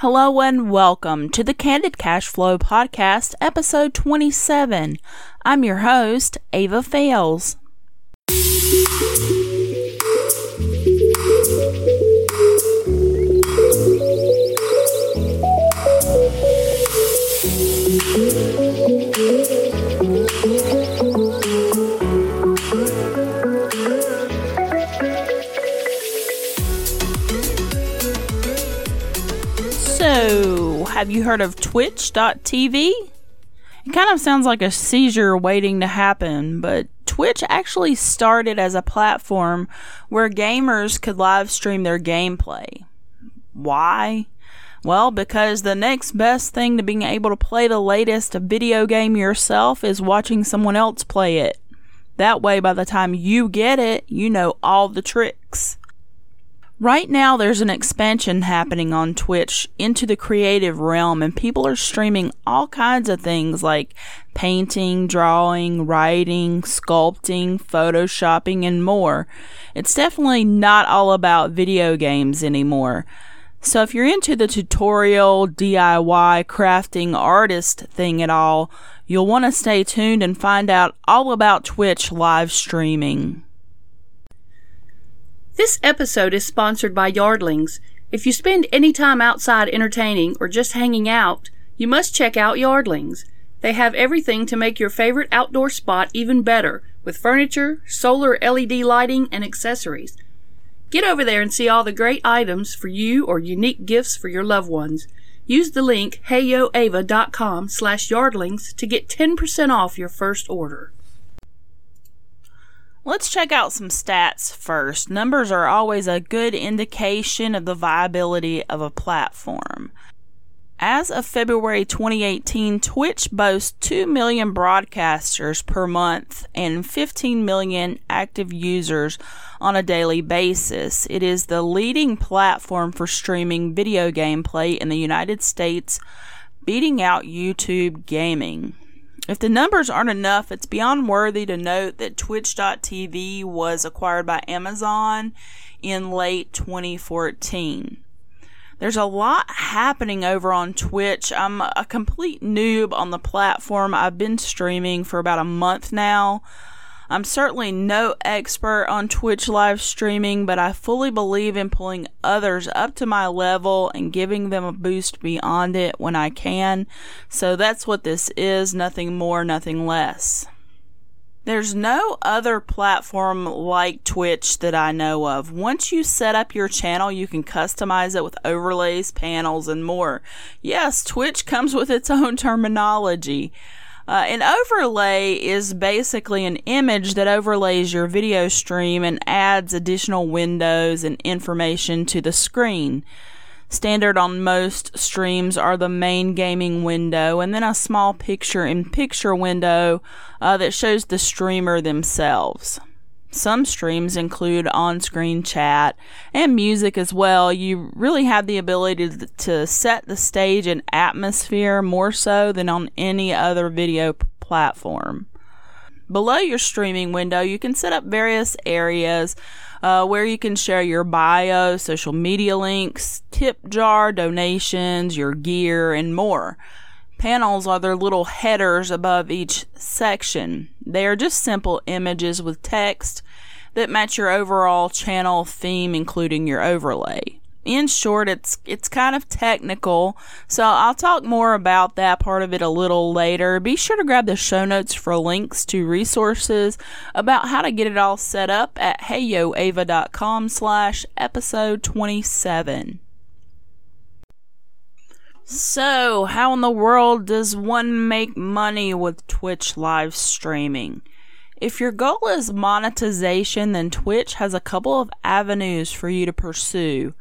Hello and welcome to the Candid Cash Flow Podcast, episode 27. I'm your host, Ava Fales. Have you heard of Twitch.tv? It kind of sounds like a seizure waiting to happen, but Twitch actually started as a platform where gamers could live stream their gameplay. Why? Well, because the next best thing to being able to play the latest video game yourself is watching someone else play it. That way, by the time you get it, you know all the tricks. Right now, there's an expansion happening on Twitch into the creative realm, and people are streaming all kinds of things like painting, drawing, writing, sculpting, photoshopping, and more. It's definitely not all about video games anymore. So, if you're into the tutorial, DIY, crafting, artist thing at all, you'll want to stay tuned and find out all about Twitch live streaming. This episode is sponsored by Yardlings. If you spend any time outside entertaining or just hanging out, you must check out Yardlings. They have everything to make your favorite outdoor spot even better with furniture, solar LED lighting, and accessories. Get over there and see all the great items for you or unique gifts for your loved ones. Use the link heyyoava.com slash yardlings to get 10% off your first order. Let's check out some stats first. Numbers are always a good indication of the viability of a platform. As of February 2018, Twitch boasts 2 million broadcasters per month and 15 million active users on a daily basis. It is the leading platform for streaming video gameplay in the United States, beating out YouTube gaming. If the numbers aren't enough, it's beyond worthy to note that Twitch.tv was acquired by Amazon in late 2014. There's a lot happening over on Twitch. I'm a complete noob on the platform. I've been streaming for about a month now. I'm certainly no expert on Twitch live streaming, but I fully believe in pulling others up to my level and giving them a boost beyond it when I can. So that's what this is nothing more, nothing less. There's no other platform like Twitch that I know of. Once you set up your channel, you can customize it with overlays, panels, and more. Yes, Twitch comes with its own terminology. Uh, an overlay is basically an image that overlays your video stream and adds additional windows and information to the screen. Standard on most streams are the main gaming window and then a small picture in picture window uh, that shows the streamer themselves. Some streams include on screen chat and music as well. You really have the ability to, set the stage and atmosphere more so than on any other video platform. Below your streaming window, you can set up various areas uh, where you can share your bio, social media links, tip jar, donations, your gear, and more. Panels are their little headers above each section. They are just simple images with text that match your overall channel theme, including your overlay. In short, it's it's kind of technical, so I'll talk more about that part of it a little later. Be sure to grab the show notes for links to resources about how to get it all set up at heyyoava.com slash episode 27. So, how in the world does one make money with Twitch live streaming? If your goal is monetization, then Twitch has a couple of avenues for you to pursue.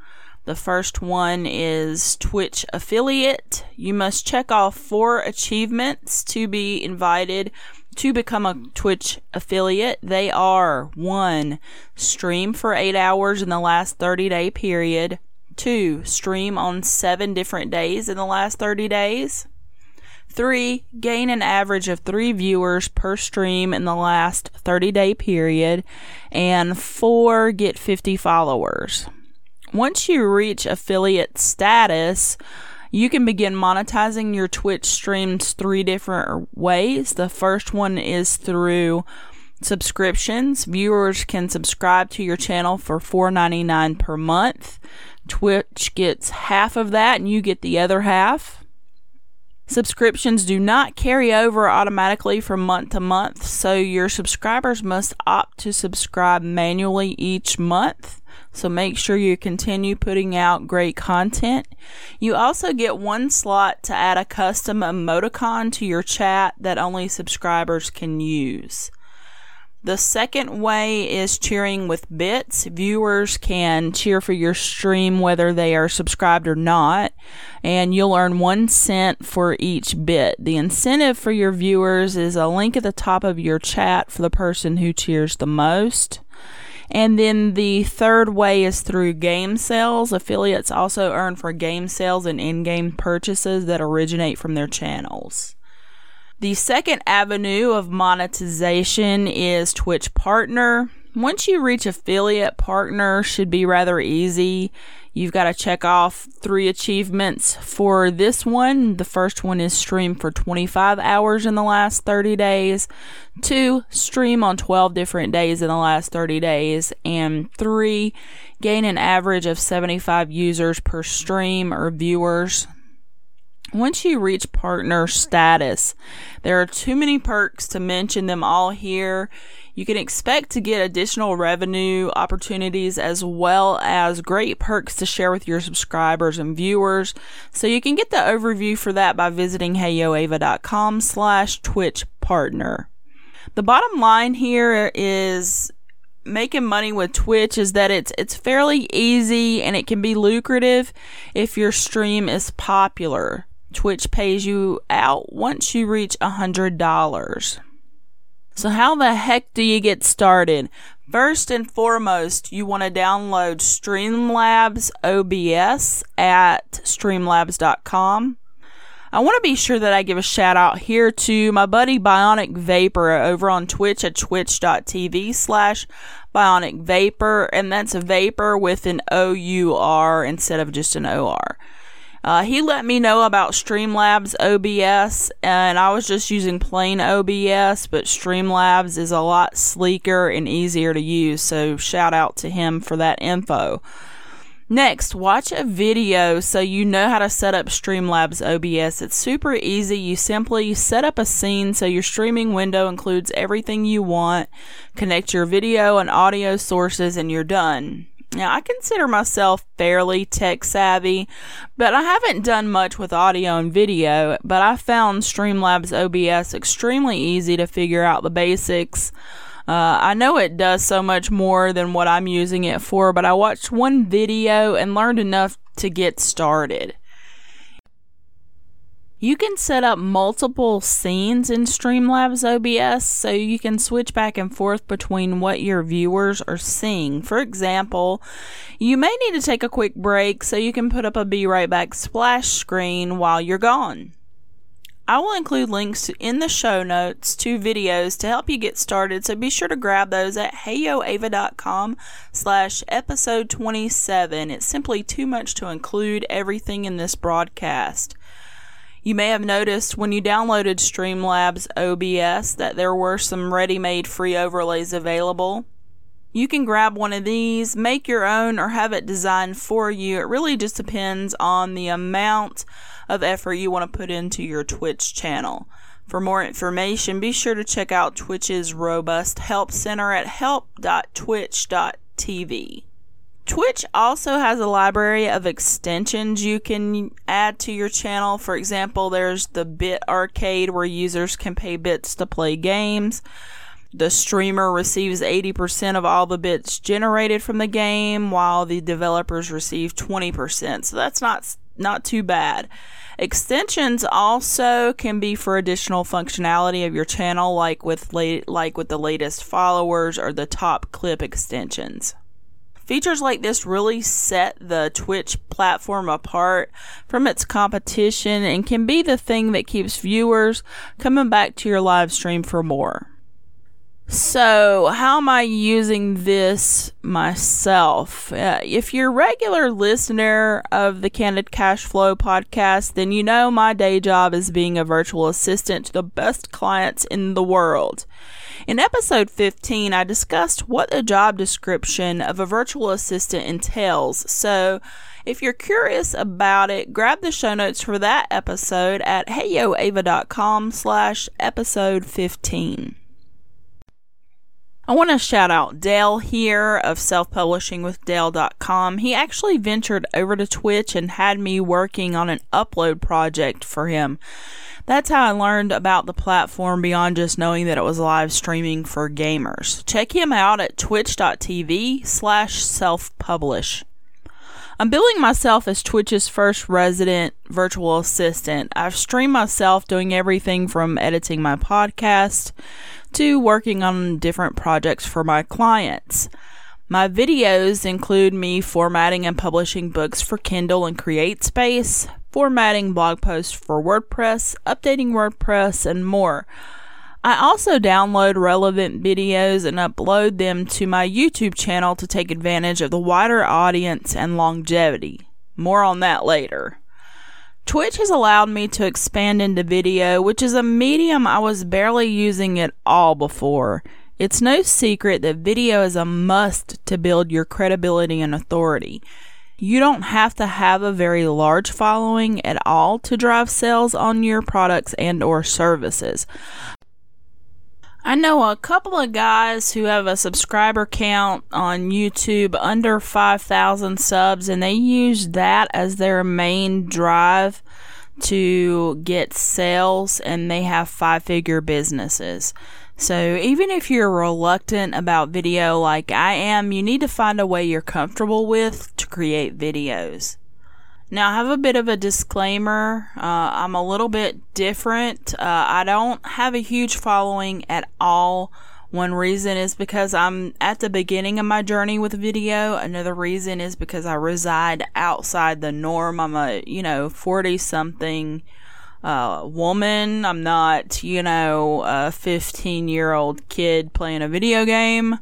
The first one is Twitch affiliate. You must check off four achievements to be invited to become a Twitch affiliate. They are one, stream for eight hours in the last 30 day period. Two, stream on seven different days in the last 30 days. Three, gain an average of three viewers per stream in the last 30 day period. And four, get 50 followers. Once you reach affiliate status, You can begin monetizing your Twitch streams three different ways. The first one is through subscriptions. Viewers can subscribe to your channel for $4.99 per month. Twitch gets half of that and you get the other half. Subscriptions do not carry over automatically from month to month, so your subscribers must opt to subscribe manually each month. So make sure you continue putting out great content. You also get one slot to add a custom emoticon to your chat that only subscribers can use. The second way is cheering with bits. Viewers can cheer for your stream whether they are subscribed or not, and you'll earn one cent for each bit. The incentive for your viewers is a link at the top of your chat for the person who cheers the most. And then the third way is through game sales. Affiliates also earn for game sales and in game purchases that originate from their channels. The second avenue of monetization is Twitch Partner. Once you reach affiliate partner should be rather easy. You've got to check off three achievements for this one. The first one is stream for 25 hours in the last 30 days. Two, stream on 12 different days in the last 30 days. And three, gain an average of 75 users per stream or viewers. Once you reach partner status, there are too many perks to mention them all here. You can expect to get additional revenue opportunities as well as great perks to share with your subscribers and viewers. So you can get the overview for that by visiting heyyoava.com slash Twitch partner. The bottom line here is making money with Twitch is that it's it's fairly easy and it can be lucrative if your stream is popular. Twitch pays you out once you reach a $100. So, how the heck do you get started? First and foremost, you want to download Streamlabs OBS at streamlabs.com. I want to be sure that I give a shout out here to my buddy Bionic Vapour over on Twitch at twitch.tv slash Bionic Vapour, and that's a vapor with an O U R instead of just an O R. Uh, he let me know about Streamlabs OBS, and I was just using plain OBS, but Streamlabs is a lot sleeker and easier to use, so shout out to him for that info. Next, watch a video so you know how to set up Streamlabs OBS. It's super easy. You simply set up a scene so your streaming window includes everything you want, connect your video and audio sources, and you're done. Now, I consider myself fairly tech savvy, but I haven't done much with audio and video. But I found Streamlabs OBS extremely easy to figure out the basics. Uh, I know it does so much more than what I'm using it for, but I watched one video and learned enough to get started. You can set up multiple scenes in Streamlabs OBS so you can switch back and forth between what your viewers are seeing. For example, you may need to take a quick break so you can put up a Be Right Back splash screen while you're gone. I will include links in the show notes to videos to help you get started, so be sure to grab those at heyyoava.com slash episode 27. It's simply too much to include everything in this broadcast. You may have noticed when you downloaded Streamlabs OBS that there were some ready made free overlays available. You can grab one of these, make your own, or have it designed for you. It really just depends on the amount of effort you want to put into your Twitch channel. For more information, be sure to check out Twitch's robust help center at help.twitch.tv. Twitch also has a library of extensions you can add to your channel. For example, there's the Bit Arcade where users can pay bits to play games. The streamer receives 80% of all the bits generated from the game while the developers receive 20%. So that's not not too bad. Extensions also can be for additional functionality of your channel like with la- like with the latest followers or the top clip extensions. Features like this really set the Twitch platform apart from its competition and can be the thing that keeps viewers coming back to your live stream for more. So, how am I using this myself? Uh, if you're a regular listener of the Candid Cash Flow podcast, then you know my day job is being a virtual assistant to the best clients in the world. In episode 15, I discussed what the job description of a virtual assistant entails. So, if you're curious about it, grab the show notes for that episode at heyyoava.com slash episode 15. I want to shout out Dale here of selfpublishingwithdale.com. He actually ventured over to Twitch and had me working on an upload project for him. That's how I learned about the platform beyond just knowing that it was live streaming for gamers. Check him out at twitch.tv slash self-publish. I'm billing myself as Twitch's first resident virtual assistant. I've streamed myself doing everything from editing my podcast to working on different projects for my clients. My videos include me formatting and publishing books for Kindle and CreateSpace, formatting blog posts for WordPress, updating WordPress, and more. I also download relevant videos and upload them to my YouTube channel to take advantage of the wider audience and longevity. More on that later. Twitch has allowed me to expand into video, which is a medium I was barely using at all before. It's no secret that video is a must to build your credibility and authority. You don't have to have a very large following at all to drive sales on your products and or services. I know a couple of guys who have a subscriber count on YouTube under 5,000 subs, and they use that as their main drive to get sales, and they have five figure businesses. So, even if you're reluctant about video like I am, you need to find a way you're comfortable with to create videos. Now, I have a bit of a disclaimer. Uh, I'm a little bit different. Uh, I don't have a huge following at all. One reason is because I'm at the beginning of my journey with video. Another reason is because I reside outside the norm. I'm a, you know, 40 something uh, woman. I'm not, you know, a 15 year old kid playing a video game.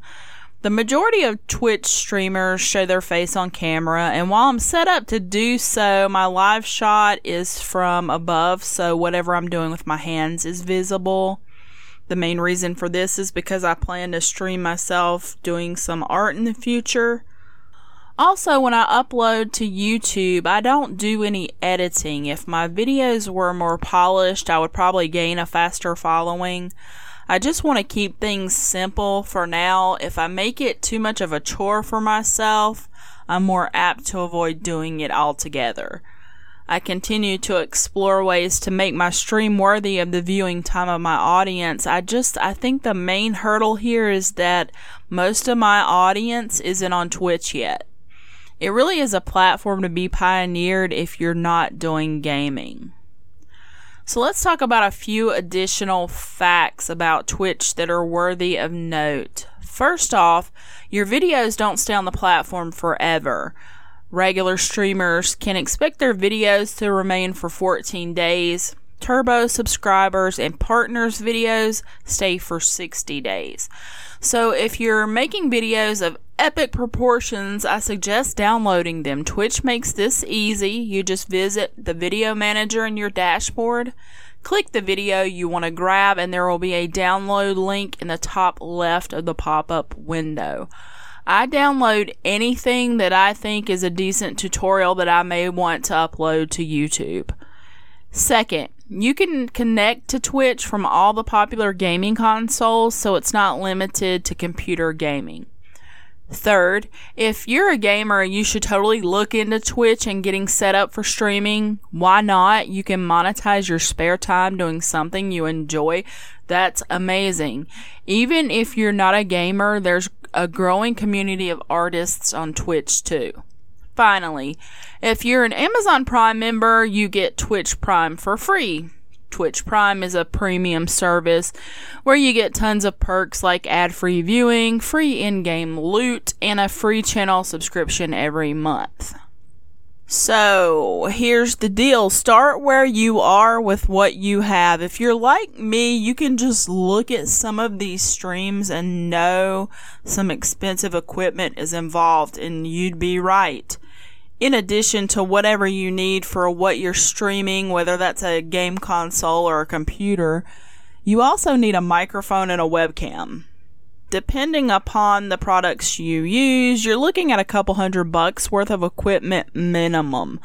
The majority of Twitch streamers show their face on camera, and while I'm set up to do so, my live shot is from above, so whatever I'm doing with my hands is visible. The main reason for this is because I plan to stream myself doing some art in the future. Also, when I upload to YouTube, I don't do any editing. If my videos were more polished, I would probably gain a faster following. I just want to keep things simple for now. If I make it too much of a chore for myself, I'm more apt to avoid doing it altogether. I continue to explore ways to make my stream worthy of the viewing time of my audience. I just, I think the main hurdle here is that most of my audience isn't on Twitch yet. It really is a platform to be pioneered if you're not doing gaming. So let's talk about a few additional facts about Twitch that are worthy of note. First off, your videos don't stay on the platform forever. Regular streamers can expect their videos to remain for 14 days. Turbo subscribers and partners videos stay for 60 days. So if you're making videos of epic proportions, I suggest downloading them. Twitch makes this easy. You just visit the video manager in your dashboard, click the video you want to grab, and there will be a download link in the top left of the pop up window. I download anything that I think is a decent tutorial that I may want to upload to YouTube. Second, you can connect to Twitch from all the popular gaming consoles, so it's not limited to computer gaming. Third, if you're a gamer, you should totally look into Twitch and getting set up for streaming. Why not? You can monetize your spare time doing something you enjoy. That's amazing. Even if you're not a gamer, there's a growing community of artists on Twitch too. Finally, if you're an Amazon Prime member, you get Twitch Prime for free. Twitch Prime is a premium service where you get tons of perks like ad free viewing, free in game loot, and a free channel subscription every month. So, here's the deal. Start where you are with what you have. If you're like me, you can just look at some of these streams and know some expensive equipment is involved, and you'd be right. In addition to whatever you need for what you're streaming, whether that's a game console or a computer, you also need a microphone and a webcam depending upon the products you use, you're looking at a couple hundred bucks worth of equipment minimum.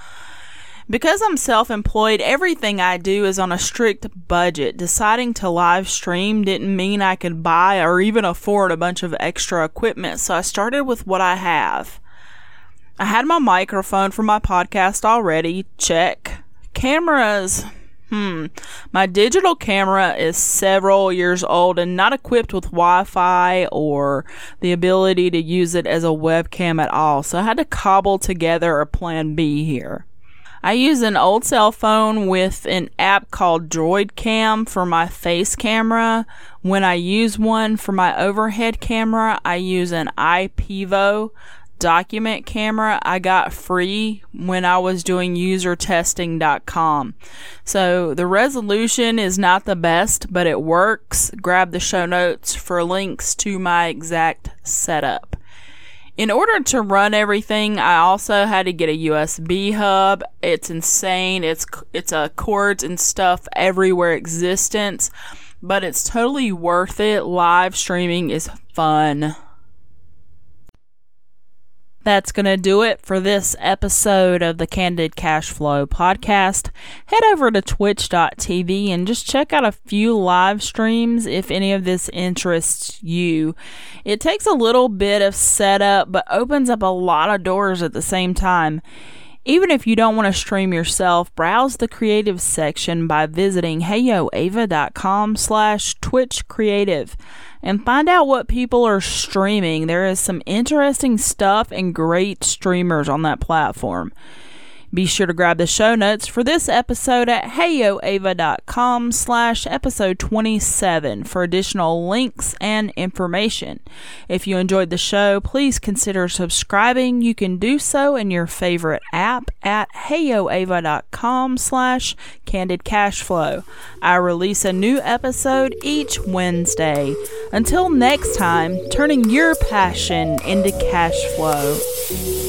Because I'm self employed, everything I do is on a strict budget. Deciding to live stream didn't mean I could buy or even afford a bunch of extra equipment, so I started with what I have. I had my microphone for my podcast already, check. Cameras, Hmm. My digital camera is several years old and not equipped with Wi Fi or the ability to use it as a webcam at all, so I had to cobble together a plan B here. I use an old cell phone with an app called Droid Cam for my face camera. When I use one for my overhead camera, I use an IPEVO document camera I got free when I was doing usertesting.com. So the resolution is not the best, but it works. Grab the show notes for links to my exact setup. In order to run everything, I also had to get a USB hub. It's insane. It's it's a cords and stuff everywhere existence, but it's totally worth it. Live streaming is fun. That's going to do it for this episode of the Candid Cash Flow podcast. Head over to twitch.tv and just check out a few live streams if any of this interests you. It takes a little bit of setup, but opens up a lot of doors at the same time. Even if you don't want to stream yourself, browse the creative section by visiting heyyoava.com slash twitch creative and find out what people are streaming. There is some interesting stuff and great streamers on that platform. Be sure to grab the show notes for this episode at heyyoava.com slash episode 27 for additional links and information. If you enjoyed the show, please consider subscribing. You can do so in your favorite app at heyyoava.com slash candid. I release a new episode each Wednesday. Until next time, turning your passion into cash flow.